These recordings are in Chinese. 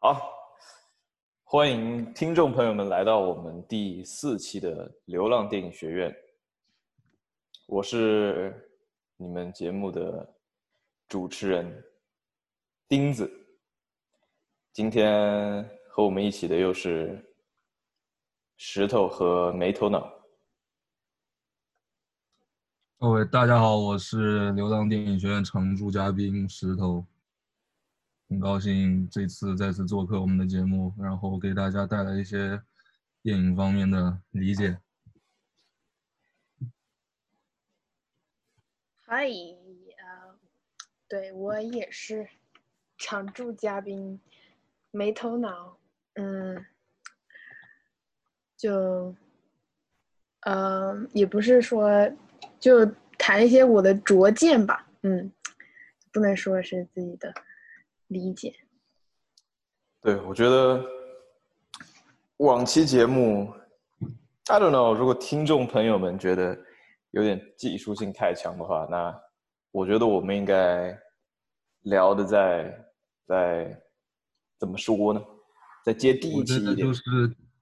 好，欢迎听众朋友们来到我们第四期的流浪电影学院。我是你们节目的主持人钉子。今天和我们一起的又是石头和没头脑。各位大家好，我是流浪电影学院常驻嘉宾石头，很高兴这次再次做客我们的节目，然后给大家带来一些电影方面的理解。嗨，呃，对我也是常驻嘉宾，没头脑，嗯，就，呃，也不是说就谈一些我的拙见吧，嗯，不能说是自己的理解。对，我觉得往期节目，I don't know，如果听众朋友们觉得有点技术性太强的话，那我觉得我们应该聊的再再怎么说呢？再接地气一点就。是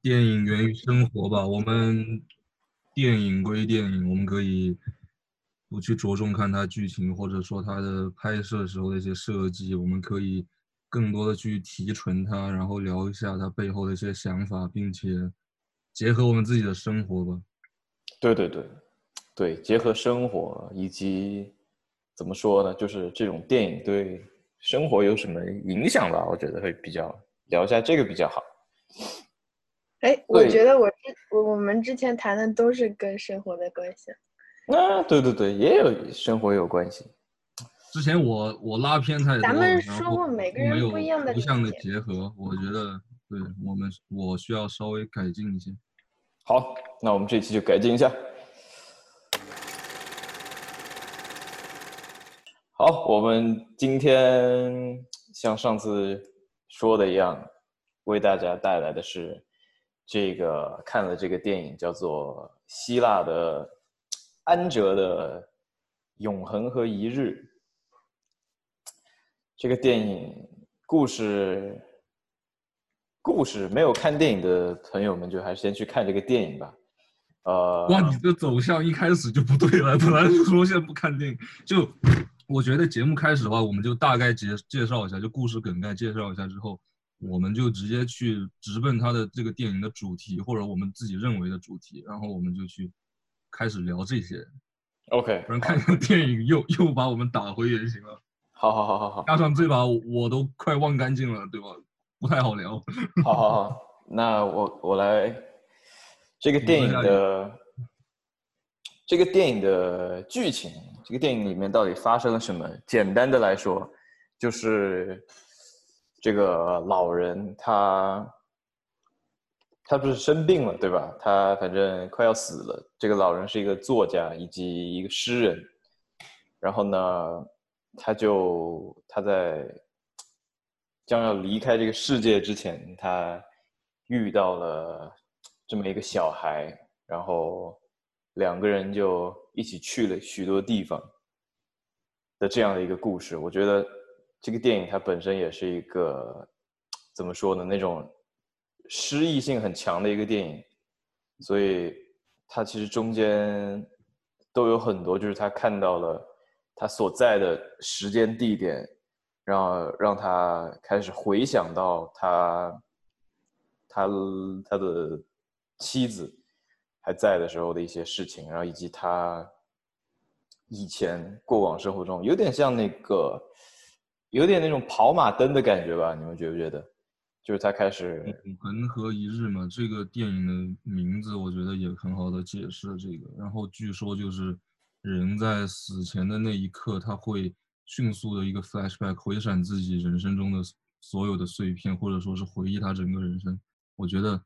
电影源于生活吧。我们电影归电影，我们可以不去着重看它剧情，或者说它的拍摄时候的一些设计，我们可以更多的去提纯它，然后聊一下它背后的一些想法，并且结合我们自己的生活吧。对对对，对，结合生活以及怎么说呢，就是这种电影对生活有什么影响吧？我觉得会比较聊一下这个比较好。哎，我觉得我之我我们之前谈的都是跟生活的关系。啊，对对对，也有生活有关系。之前我我拉偏太多了，咱们说过每个人不一样的图像的结合，我觉得对我们我需要稍微改进一些。好，那我们这期就改进一下。好，我们今天像上次说的一样，为大家带来的是这个看了这个电影叫做希腊的安哲的《永恒和一日》。这个电影故事故事没有看电影的朋友们，就还是先去看这个电影吧。呃，哇，你这走向一开始就不对了。本来说先不看电影，就我觉得节目开始的话，我们就大概介介绍一下，就故事梗概介绍一下之后，我们就直接去直奔它的这个电影的主题，或者我们自己认为的主题，然后我们就去开始聊这些，OK，不然看个电影又又把我们打回原形了。好好好好好加上这把我都快忘干净了，对吧？不太好聊。好好好，那我我来这个电影的这个电影的剧情，这个电影里面到底发生了什么？简单的来说，就是这个老人他他不是生病了，对吧？他反正快要死了。这个老人是一个作家以及一个诗人，然后呢，他就他在将要离开这个世界之前，他遇到了这么一个小孩，然后两个人就一起去了许多地方的这样的一个故事。我觉得这个电影它本身也是一个怎么说呢，那种诗意性很强的一个电影，所以它其实中间都有很多，就是他看到了他所在的时间地点，让让他开始回想到他他他的妻子还在的时候的一些事情，然后以及他以前过往生活中有点像那个有点那种跑马灯的感觉吧？你们觉不觉得？就是他开始永恒和一日嘛，这个电影的名字我觉得也很好的解释了这个。然后据说就是人在死前的那一刻，他会迅速的一个 flashback 回闪自己人生中的所有的碎片，或者说是回忆他整个人生。我觉得，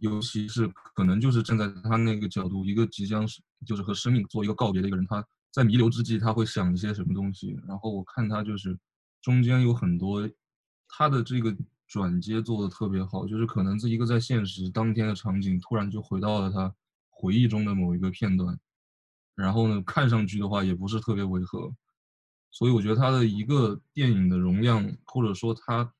尤其是可能就是站在他那个角度，一个即将是就是和生命做一个告别的一个人，他在弥留之际，他会想一些什么东西。然后我看他就是中间有很多他的这个转接做的特别好，就是可能这一个在现实当天的场景，突然就回到了他回忆中的某一个片段，然后呢，看上去的话也不是特别违和，所以我觉得他的一个电影的容量，或者说他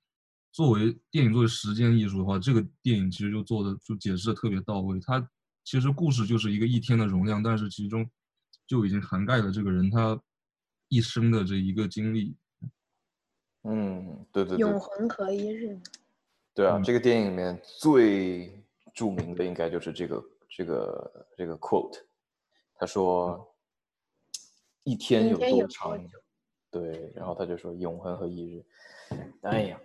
作为电影作为时间艺术的话，这个电影其实就做的就解释的特别到位。它其实故事就是一个一天的容量，但是其中就已经涵盖了这个人他一生的这一个经历。嗯，对对对，永恒和一日。对啊，嗯这个电影里面最著名的应该就是这个这个这个 quote，他说一天有多长？对，然后他就说永恒和一日。哎呀，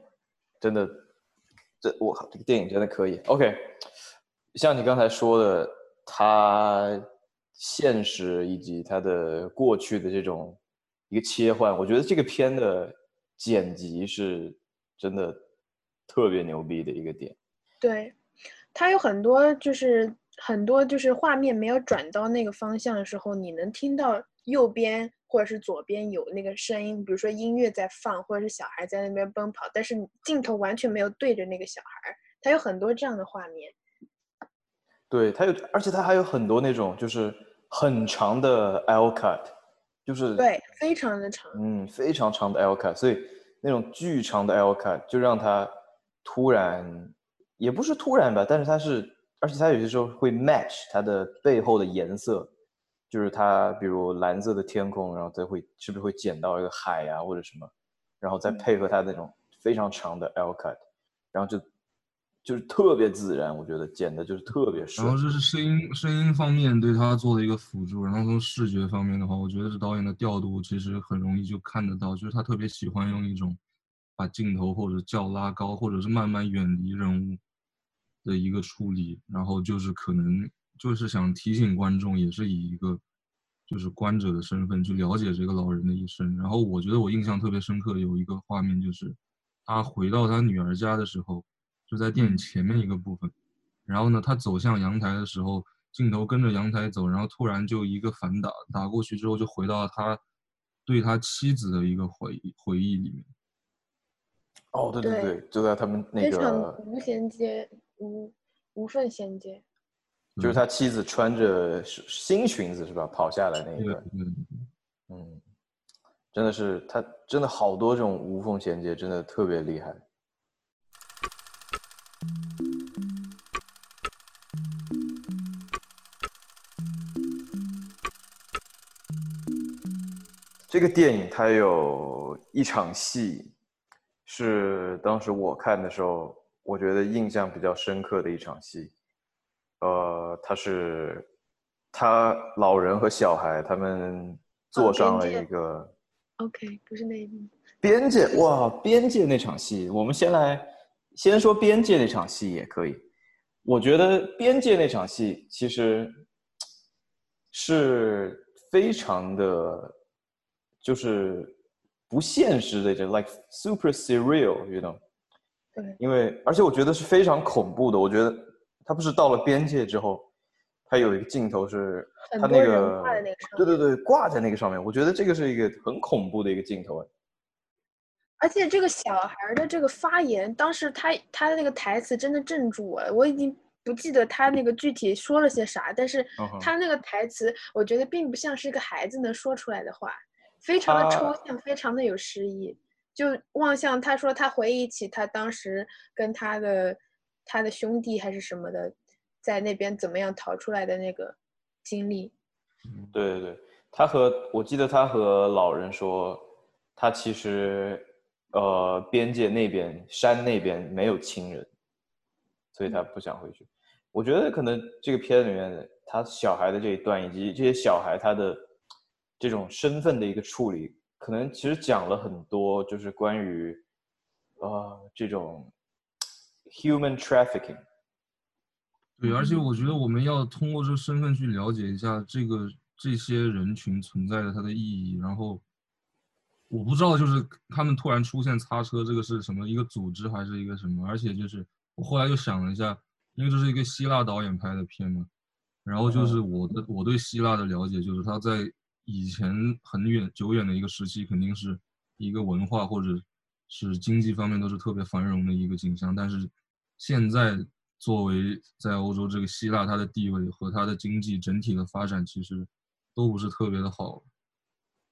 真的，这我靠，这个电影真的可以。OK，像你刚才说的，他现实以及他的过去的这种一个切换，我觉得这个片的剪辑是真的特别牛逼的一个点。对，它有很多就是很多就是画面没有转到那个方向的时候，你能听到右边或者是左边有那个声音，比如说音乐在放，或者是小孩在那边奔跑，但是镜头完全没有对着那个小孩，他有很多这样的画面。对，他有，而且他还有很多那种就是很长的 L cut，就是对，非常的长。嗯，非常长的 L cut，所以那种巨长的 L cut 就让他突然，也不是突然吧，但是他是，而且他有些时候会 match 它的背后的颜色，就是它比如蓝色的天空，然后再会是不是会剪到一个海啊或者什么，然后再嗯配合它那种非常长的 L cut，然后就就是特别自然，我觉得剪的就是特别然后。这是声音声音方面对他做的一个辅助，然后从视觉方面的话，我觉得是导演的调度其实很容易就看得到，就是他特别喜欢用一种把镜头或者叫拉高，或者是慢慢远离人物的一个处理，然后就是可能就是想提醒观众，也是以一个就是观者的身份去了解这个老人的一生。然后我觉得我印象特别深刻有一个画面，就是他回到他女儿家的时候，就在电影前面一个部分。然后呢，他走向阳台的时候，镜头跟着阳台走，然后突然就一个反打，打过去之后就回到他对他妻子的一个回忆回忆里面。哦，对对对对，就在他们那非常个，无衔接，无无缝衔接。就是他妻子穿着新裙子是吧，跑下来那一对段。对，嗯，真的是他真的好多这种无缝衔接，真的特别厉害。这个电影它有一场戏，是当时我看的时候，我觉得印象比较深刻的一场戏。呃，他是他老人和小孩他们坐哦上了一个 OK，不是那一幕。边界，哇，边界那场戏，我们先来先说边界那场戏也可以。我觉得边界那场戏其实是非常的，就是不现实的，就 like super surreal，you know。对，因为而且我觉得是非常恐怖的。我觉得他不是到了边界之后，他有一个镜头是他那个挂在那个上对对对挂在那个上面，我觉得这个是一个很恐怖的一个镜头。哎而且这个小孩儿的这个发言，当时他他的那个台词真的镇住我了，我已经不记得他那个具体说了些啥，但是他那个台词，我觉得并不像是一个孩子能说出来的话，非常的抽他象，非常的有诗意。就望向他说他回忆起他当时跟他的他的兄弟还是什么的，在那边怎么样逃出来的那个经历。对对对，他和我记得他和老人说，他其实呃边界那边山那边没有亲人，所以他不想回去。我觉得可能这个片里面他小孩的这一段，以及这些小孩他的这种身份的一个处理，可能其实讲了很多，就是关于呃这种 human trafficking。对，而且嗯我觉得我们要通过这个身份去了解一下这个这些人群存在的它的意义。然后我不知道，就是他们突然出现擦车，这个是什么一个组织还是一个什么？而且就是我后来又想了一下，因为这是一个希腊导演拍的片嘛，然后就是我的我对希腊的了解就是他在以前很远久远的一个时期，肯定是一个文化或者是经济方面都是特别繁荣的一个景象。但是现在作为在欧洲这个希腊，它的地位和它的经济整体的发展其实都不是特别的好，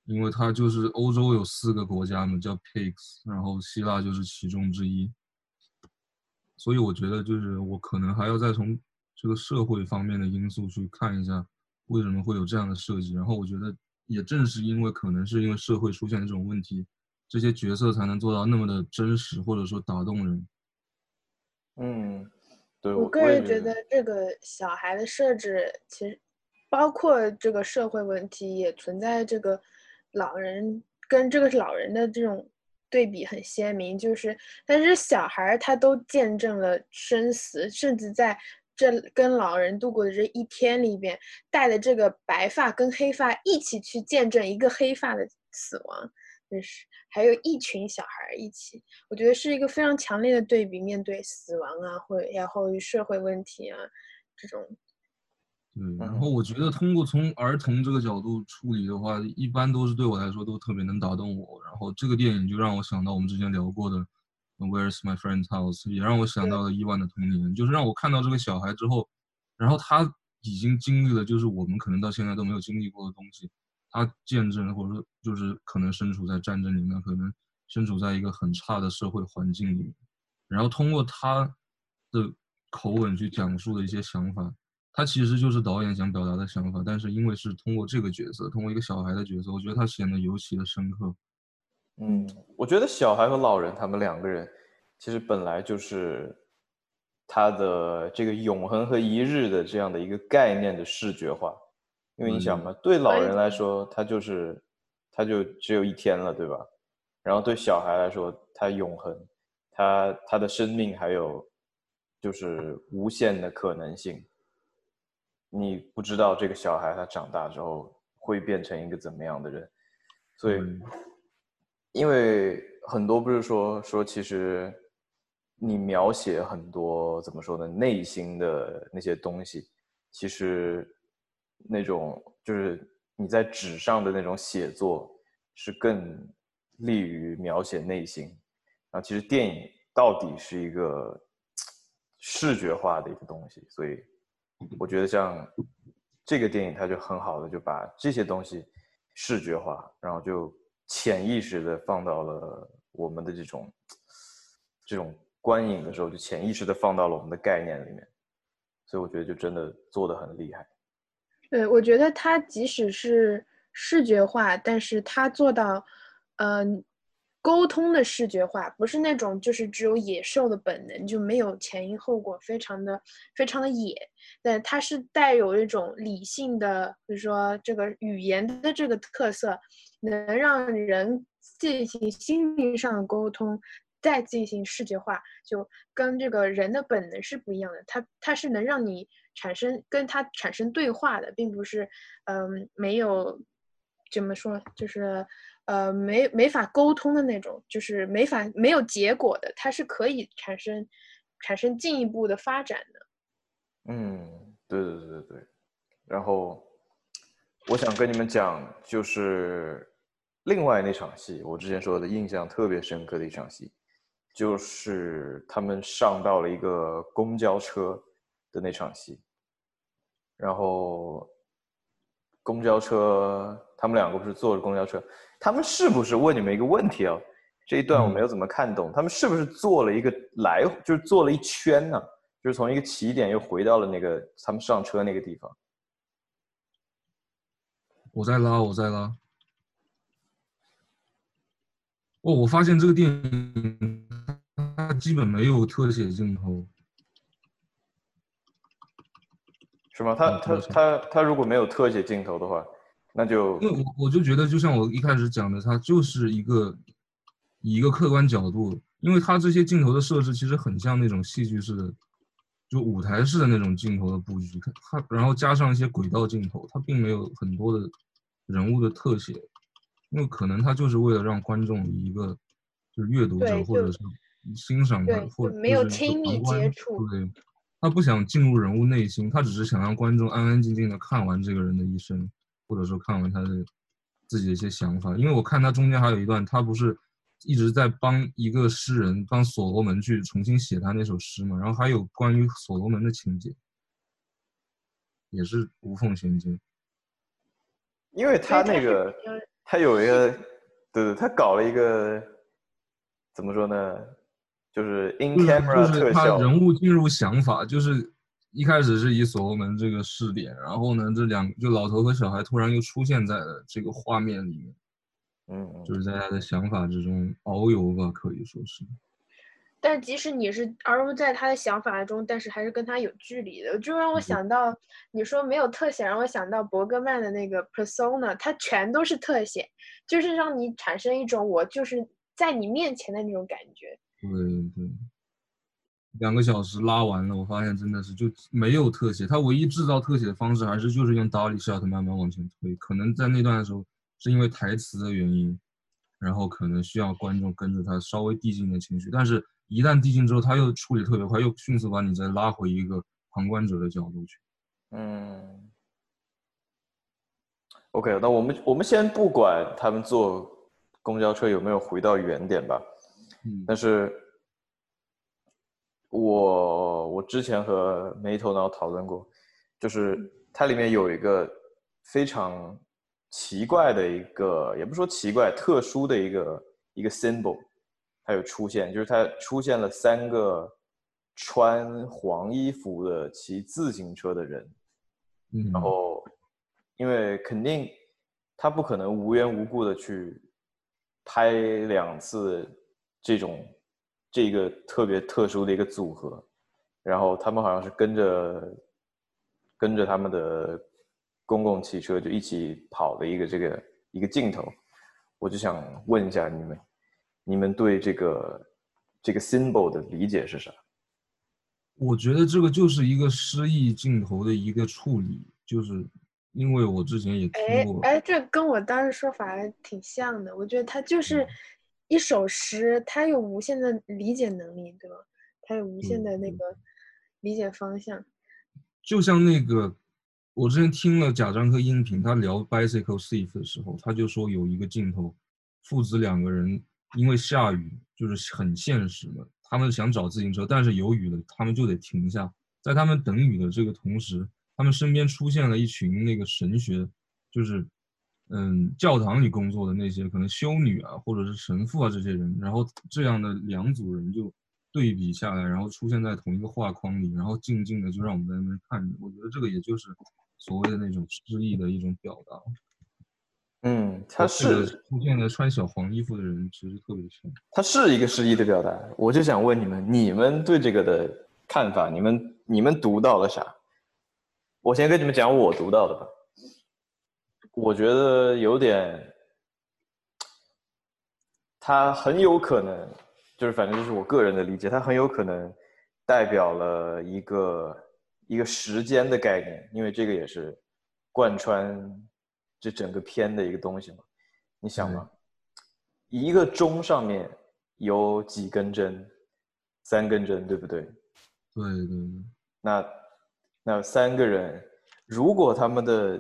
因为它就是欧洲有四个国家嘛，叫 Pigs，然后希腊就是其中之一。所以我觉得就是我可能还要再从这个社会方面的因素去看一下，为什么会有这样的设计。然后我觉得也正是因为可能是因为社会出现这种问题，这些角色才能做到那么的真实，或者说打动人。嗯，对我个人觉得这个小孩的设置其实包括这个社会问题，也存在这个老人跟这个老人的这种。对比很鲜明，就是，但是小孩他都见证了生死，甚至在这跟老人度过的这一天里边，带着这个白发跟黑发一起去见证一个黑发的死亡，就是还有一群小孩一起，我觉得是一个非常强烈的对比，面对死亡啊，或然后社会问题啊这种。对，然后我觉得通过从儿童这个角度处理的话，一般都是对我来说都特别能打动我。然后这个电影就让我想到我们之前聊过的《Where's My Friend's House》，也让我想到了《伊万的童年》，就是让我看到这个小孩之后，然后他已经经历了就是我们可能到现在都没有经历过的东西，他见证或者说就是可能身处在战争里面，可能身处在一个很差的社会环境里面，然后通过他的口吻去讲述的一些想法。他其实就是导演想表达的想法，但是因为是通过这个角色，通过一个小孩的角色，我觉得他显得尤其的深刻。嗯，我觉得小孩和老人他们两个人，其实本来就是他的这个永恒和一日的这样的一个概念的视觉化。因为你想嘛，对老人来说，他就是他就只有一天了，对吧？然后对小孩来说，他永恒，他他的生命还有就是无限的可能性。你不知道这个小孩他长大之后会变成一个怎么样的人，所以，因为很多不是说说其实你描写很多怎么说呢内心的那些东西，其实那种就是你在纸上的那种写作是更利于描写内心，然后其实电影到底是一个视觉化的一个东西，所以。我觉得像这个电影，它就很好的就把这些东西视觉化，然后就潜意识的放到了我们的这种这种观影的时候，就潜意识的放到了我们的概念里面，所以我觉得就真的做的很厉害。对，我觉得它即使是视觉化，但是它做到，嗯。沟通的视觉化不是那种就是只有野兽的本能就没有前因后果，非常的非常的野。但它是带有一种理性的，比如说这个语言的这个特色，能让人进行心灵上的沟通，再进行视觉化，就跟这个人的本能是不一样的。它它是能让你产生跟它产生对话的，并不是嗯没有怎么说就是。呃，没没法沟通的那种，就是没法没有结果的，它是可以产生产生进一步的发展的。嗯，对对对对对。然后我想跟你们讲，就是另外那场戏，我之前说的印象特别深刻的一场戏，就是他们上到了一个公交车的那场戏，然后公交车，他们两个不是坐着公交车。他们是不是问你们一个问题啊？这一段我没有怎么看懂。他们是不是做了一个来，就是做了一圈呢？就是从一个起点又回到了那个他们上车那个地方。我在拉，我在拉。哦，我发现这个电影它基本没有特写镜头，是吗？他他他他如果没有特写镜头的话。那就因为我我就觉得，就像我一开始讲的，它就是一个以一个客观角度，因为它这些镜头的设置其实很像那种戏剧式的，就舞台式的那种镜头的布局，它然后加上一些轨道镜头，它并没有很多的人物的特写，因为可能它就是为了让观众以一个就是阅读者或者是欣赏者或者没有亲密接触，对，他不想进入人物内心，他只是想让观众安安静静的看完这个人的一生。或者说看完他的自己的一些想法，因为我看他中间还有一段，他不是一直在帮一个诗人帮所罗门去重新写他那首诗嘛，然后还有关于所罗门的情节，也是无缝衔接。因为他那个他有一个，对对，他搞了一个怎么说呢？就是 in 就是 camera 就是他人物进入想法，就是一开始是以所罗门这个视点，然后呢，这两就老头和小孩突然又出现在了这个画面里面，嗯，嗯就是在他的想法之中遨游吧，可以说是。但即使你是遨游在他的想法中，但是还是跟他有距离的，就让我嗯想到你说没有特写，让我想到伯格曼的那个 persona，它全都是特写，就是让你产生一种我就是在你面前的那种感觉。对对，两个小时拉完了，我发现真的是就没有特写，他唯一制造特写的方式还是就是用 dolly shot 慢慢往前推，可能在那段的时候是因为台词的原因，然后可能需要观众跟着他稍微递进点情绪，但是一旦递进之后，他又处理特别快，又迅速把你再拉回一个旁观者的角度去。嗯，OK，那我们我们先不管他们坐公交车有没有回到原点吧，嗯。但是我我之前和没头脑讨论过，就是它里面有一个非常奇怪的一个，也不说奇怪，特殊的一个一个 symbol，它有出现，就是它出现了三个穿黄衣服的骑自行车的人，嗯，然后因为肯定他不可能无缘无故的去拍两次这种这个特别特殊的一个组合，然后他们好像是跟着跟着他们的公共汽车就一起跑的一个这个一个镜头，我就想问一下你们，你们对这个这个 symbol 的理解是啥？我觉得这个就是一个诗意镜头的一个处理，就是因为我之前也哎听过，哎，这跟我当时说法还挺像的。我觉得它嗯就是一首诗，它有无限的理解能力，对吧？它有无限的那嗯个理解方向。就像那个，我之前听了贾樟柯音频，他聊 Bicycle Thief 的时候，他就说有一个镜头，父子两个人因为下雨，就是很现实的，他们想找自行车，但是有雨了，他们就得停下。在他们等雨的这个同时，他们身边出现了一群那个神学，就是嗯教堂里工作的那些可能修女啊，或者是神父啊这些人，然后这样的两组人就对比下来，然后出现在同一个画框里，然后静静的就让我们在那边看着。我觉得这个也就是所谓的那种诗意的一种表达。嗯，他是出现的穿小黄衣服的人其实特别像。他是一个诗意的表达，我就想问你们，你们对这个的看法，你们你们读到了啥？我先跟你们讲我读到的吧。我觉得有点，它很有可能，就是反正就是我个人的理解，它很有可能代表了一个一个时间的概念，因为这个也是贯穿这整个片的一个东西嘛。你想嘛，一个钟上面有几根针？三根针，对不对？对对对，那那三个人，如果他们的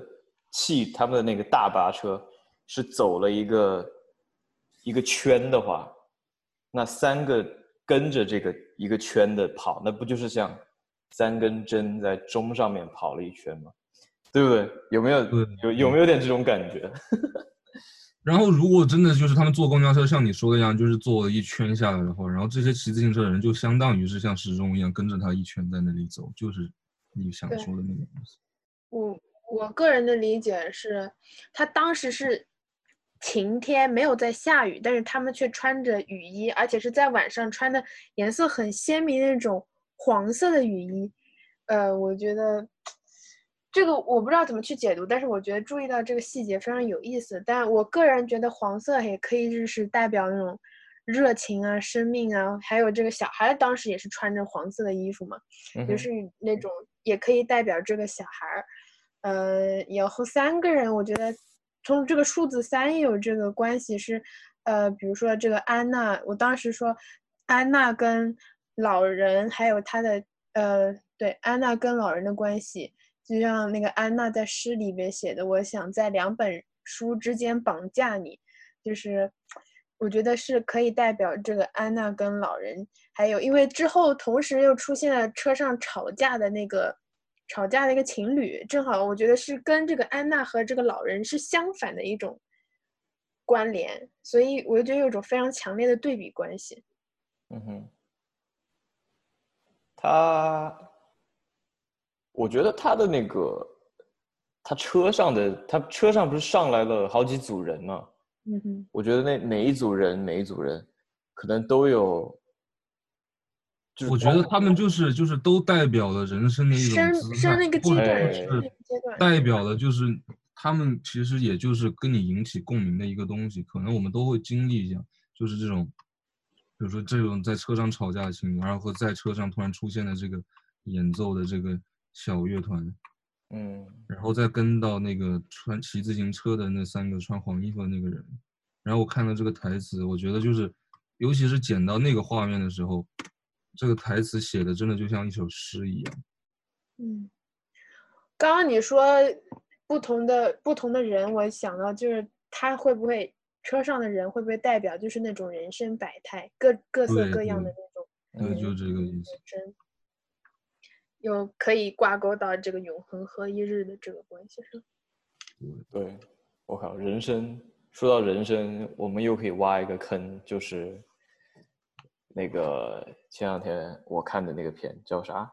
汽他们的那个大巴车是走了一个一个圈的话，那三个跟着这个一个圈的跑，那不就是像三根针在钟上面跑了一圈吗？对不对？有没有对有有没有点这种感觉？然后如果真的就是他们坐公交车，像你说的一样，就是坐了一圈下来的话，然后这些骑自行车的人就相当于是像时钟一样跟着他一圈在那里走，就是你想说的那个东西。我我个人的理解是，他当时是晴天，没有在下雨，但是他们却穿着雨衣，而且是在晚上穿的颜色很鲜明的那种黄色的雨衣。呃，我觉得这个我不知道怎么去解读，但是我觉得注意到这个细节非常有意思。但我个人觉得黄色也可以就是代表那种热情啊、生命啊，还有这个小孩当时也是穿着黄色的衣服嘛。就是那种也可以代表这个小孩儿。呃，然后三个人，我觉得从这个数字三有这个关系是，呃，比如说这个安娜，我当时说安娜跟老人还有她的呃，对，安娜跟老人的关系，就像那个安娜在诗里面写的，我想在两本书之间绑架你，就是。我觉得是可以代表这个安娜跟老人，还有因为之后同时又出现了车上吵架的那个吵架的一个情侣，正好我觉得是跟这个安娜和这个老人是相反的一种关联，所以我就觉得有一种非常强烈的对比关系。嗯哼，他，我觉得他的那个，他车上的他车上不是上来了好几组人吗？嗯哼，我觉得那每一组人每一组人，可能都有，就是我觉得他们就是就是都代表了人生的一种生姿生态那个阶段，哎是生那个阶段，代表的就是他们其实也就是跟你引起共鸣的一个东西，可能我们都会经历一下，就是这种，比如说这种在车上吵架的情侣，然后和在车上突然出现的这个演奏的这个小乐团，嗯。然后再跟到那个穿骑自行车的那三个穿黄衣服的那个人，然后我看到这个台词，我觉得就是，尤其是剪到那个画面的时候，这个台词写的真的就像一首诗一样。嗯，刚刚你说不同的不同的人，我想到就是他会不会车上的人会不会代表就是那种人生百态，各各色各样的那种对，就这个意思。人生，有可以挂钩到这个永恒和一日的这个关系上。对，我靠，人生说到人生，我们又可以挖一个坑，就是那个前两天我看的那个片叫啥？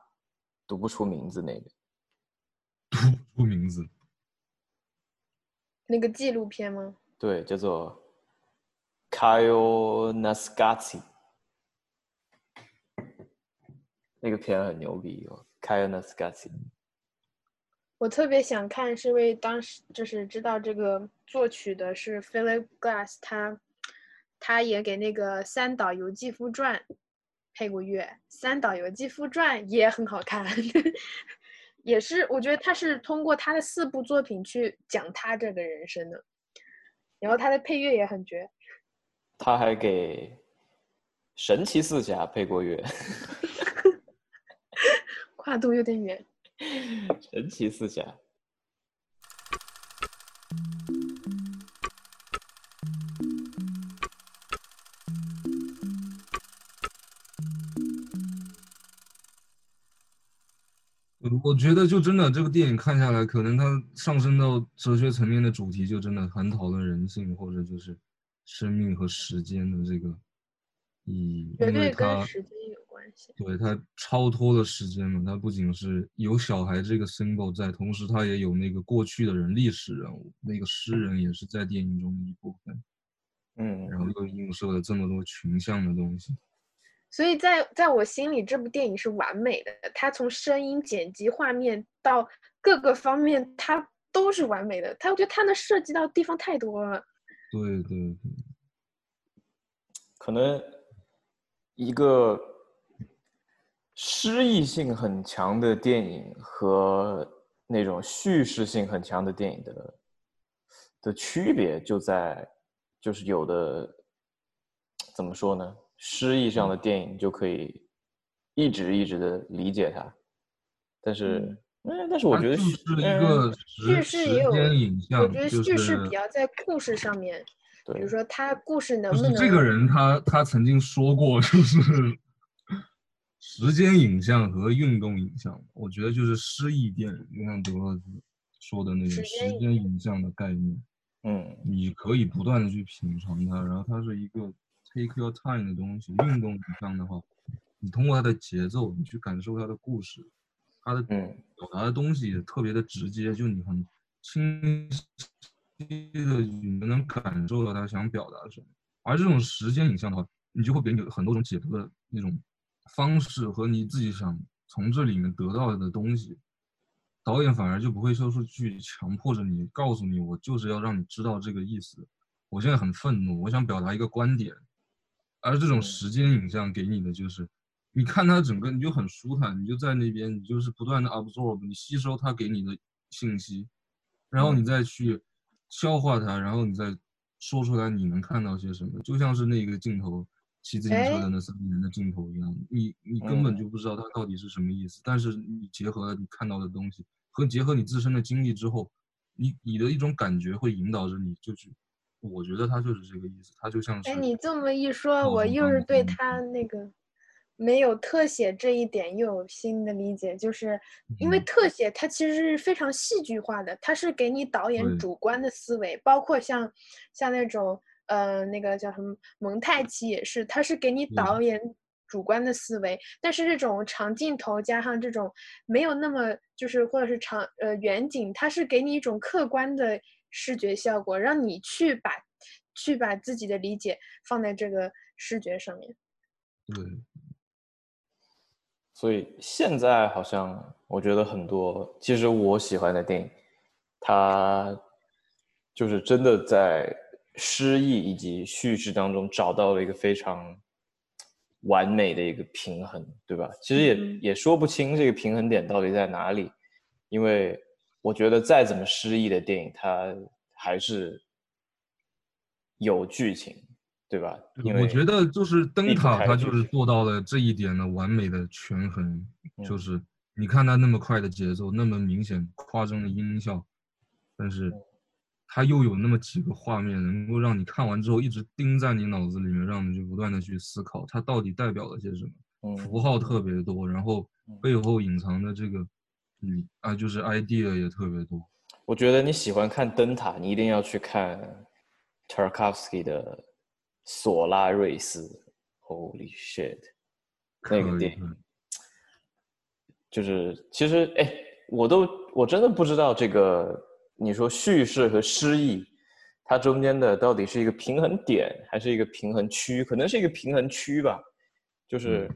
读不出名字那个不。出名字，那个纪录片吗？对，叫做 Kyle Nascati，那个片很牛逼哦，Kyle Nascati。我特别想看，是因为当时就是知道这个作曲的是 Philip Glass，他他也给那个三岛由纪夫传配过乐，三岛由纪夫传也很好看，也是我觉得他是通过他的四部作品去讲他这个人生的，然后他的配乐也很绝。他还给神奇四侠配过乐，跨度有点远。神奇四侠。我觉得就真的这个电影看下来，可能它上升到哲学层面的主题，就真的很讨论人性或者就是生命和时间的这个意义，绝对因为它跟时间有关系。对它超脱了时间嘛，它不仅是有小孩这个 symbol 在，同时它也有那个过去的人、历史人物，那个诗人也是在电影中的一部分，嗯，然后又映射了这么多群像的东西。所以在在我心里，这部电影是完美的。它从声音、剪辑、画面到各个方面，它都是完美的。它我觉得它能涉及到地方太多了。对对对，可能一个诗意性很强的电影和那种叙事性很强的电影的的区别就在，就是有的怎么说呢？诗意上的电影就可以一直一直的理解它，但是，嗯，但是我觉得是一嗯个时叙事也有时间影像，我觉得就是叙事比较在故事上面，比如说他故事能不能这个人他他曾经说过，就是 时间影像和运动影像，我觉得就是诗意电影，就像德勒兹说的那个时间影像的概念，嗯。你可以不断的去品尝它，然后它是一个 take your time 的东西。运动影像的话，你通过它的节奏，你去感受它的故事，它的嗯表达的东西也特别的直接，就你很清晰的你能感受到他想表达什么。而这种时间影像的话，你就会给你很多种解读的那种方式和你自己想从这里面得到的东西。导演反而就不会说是去强迫着你，告诉你我就是要让你知道这个意思。我现在很愤怒，我想表达一个观点，而这种时间影像给你的就是，你看它整个你就很舒坦，你就在那边，你就是不断的 absorb，你吸收它给你的信息，然后你再去消化它，然后你再说出来你能看到些什么，就像是那个镜头骑自行车的那三个人的镜头一样，你你根本嗯就不知道它到底是什么意思，但是你结合了你看到的东西和结合你自身的经历之后，你你的一种感觉会引导着你就去我觉得他就是这个意思，他就像是。哎，你这么一说，哦我又是对嗯他那个没有特写这一点又有新的理解，就是因为嗯特写它其实是非常戏剧化的，它是给你导演主观的思维，包括像像那种呃那个叫什么蒙太奇也是，它是给你导演主观的思维，但是这种长镜头加上这种没有那么就是或者是长呃远景，它是给你一种客观的视觉效果，让你去把去把自己的理解放在这个视觉上面。对，所以现在好像我觉得很多，其实我喜欢的电影，它就是真的在诗意以及叙事当中找到了一个非常完美的一个平衡，对吧？其实也、嗯也说不清这个平衡点到底在哪里，因为我觉得再怎么失意的电影，它还是有剧情，对吧？因为我觉得就是灯塔，它就是做到了这一点的完美的权衡。就嗯是你看它那么快的节奏，那么明显夸张的音效，但是嗯它又有那么几个画面，能够让你看完之后一直钉在你脑子里面，让你去不断的去思考它到底代表了些什么。嗯符号特别多，然后嗯背后隐藏的这个，嗯啊，就是 idea 也特别多。我觉得你喜欢看灯塔，你一定要去看 Tarkovsky 的《索拉瑞斯》，Holy shit，那个电影。就是其实哎，我都我真的不知道这个你说叙事和诗意，它中间的到底是一个平衡点还是一个平衡区？可能是一个平衡区吧，就是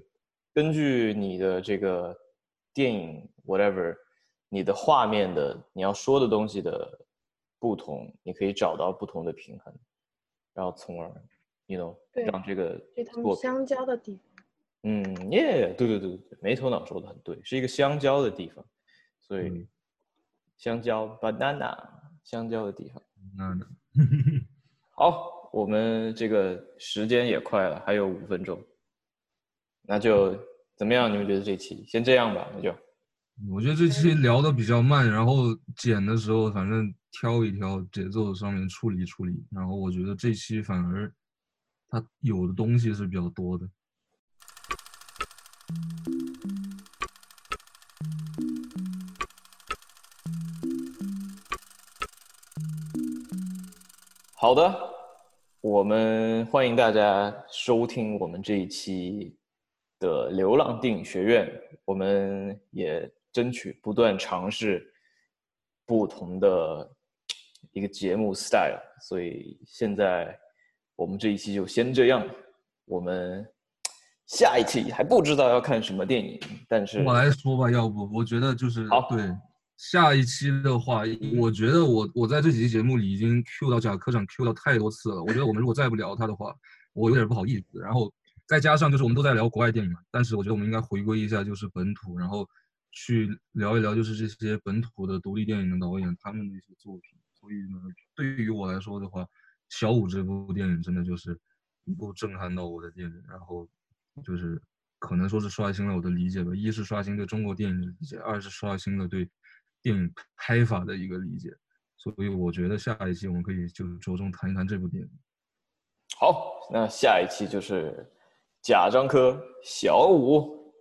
根据你的这个电影 whatever，你的画面的你要说的东西的不同，你可以找到不同的平衡，然后从而，you know，让这个就他们作品相交的地方。嗯，耶，对对对对对，没头脑说的很对，是一个相交的地方，所以嗯香蕉 banana 香蕉的地方。那那 好，我们这个时间也快了，还有五分钟，那就怎么样？你们觉得这期先这样吧？那就我觉得这期聊的比较慢，然后剪的时候反正挑一挑，节奏上面处理处理，然后我觉得这期反而它有的东西是比较多的。好的，我们欢迎大家收听我们这一期的《流浪电影学院》，我们也争取不断尝试不同的一个节目 style，所以现在我们这一期就先这样，我们下一期还不知道要看什么电影，但是我来说吧，要不我觉得就是好对下一期的话，我觉得我我在这几期节目里已经 Q 到贾科长 Q 到太多次了。我觉得我们如果再不聊他的话，我有点不好意思。然后再加上就是我们都在聊国外电影嘛，但是我觉得我们应该回归一下就是本土，然后去聊一聊就是这些本土的独立电影的导演他们的一些作品。所以呢，对于我来说的话，小五这部电影真的就是一部震撼到我的电影，然后就是可能说是刷新了我的理解吧。一是刷新对中国电影的理解，二是刷新了对电影拍法的一个理解。所以我觉得下一期我们可以就着重谈一谈这部电影。好，那下一期就是贾樟柯小五，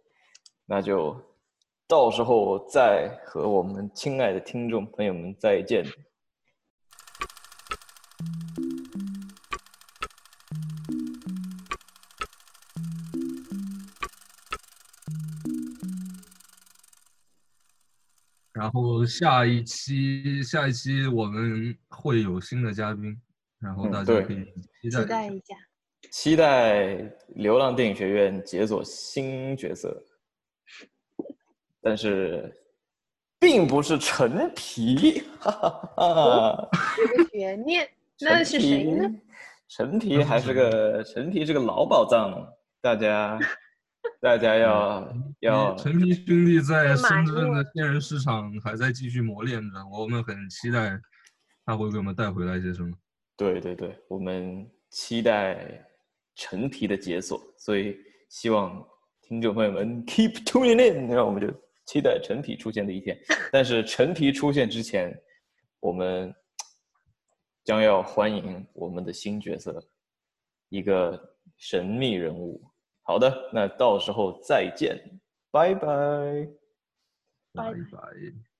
那就到时候再和我们亲爱的听众朋友们再见。然后下一期，下一期我们会有新的嘉宾，然后大家可以期期待待一下。一下。期待流浪电影学院解锁新角色，但是并不是陈皮，哈哈哈。有个悬念，那是谁呢？陈皮还是个 陈皮是个老宝藏，大家大家要要陈皮兄弟在深圳的现人市场还在继续磨练着，我们很期待他会给我们带回来一些什么。对对对，我们期待陈皮的解锁，所以希望听众朋友们 keep tuning in，然后我们就期待陈皮出现的一天。但是陈皮出现之前，我们将要欢迎我们的新角色，一个神秘人物。好的，那到时候再见，拜拜。拜拜。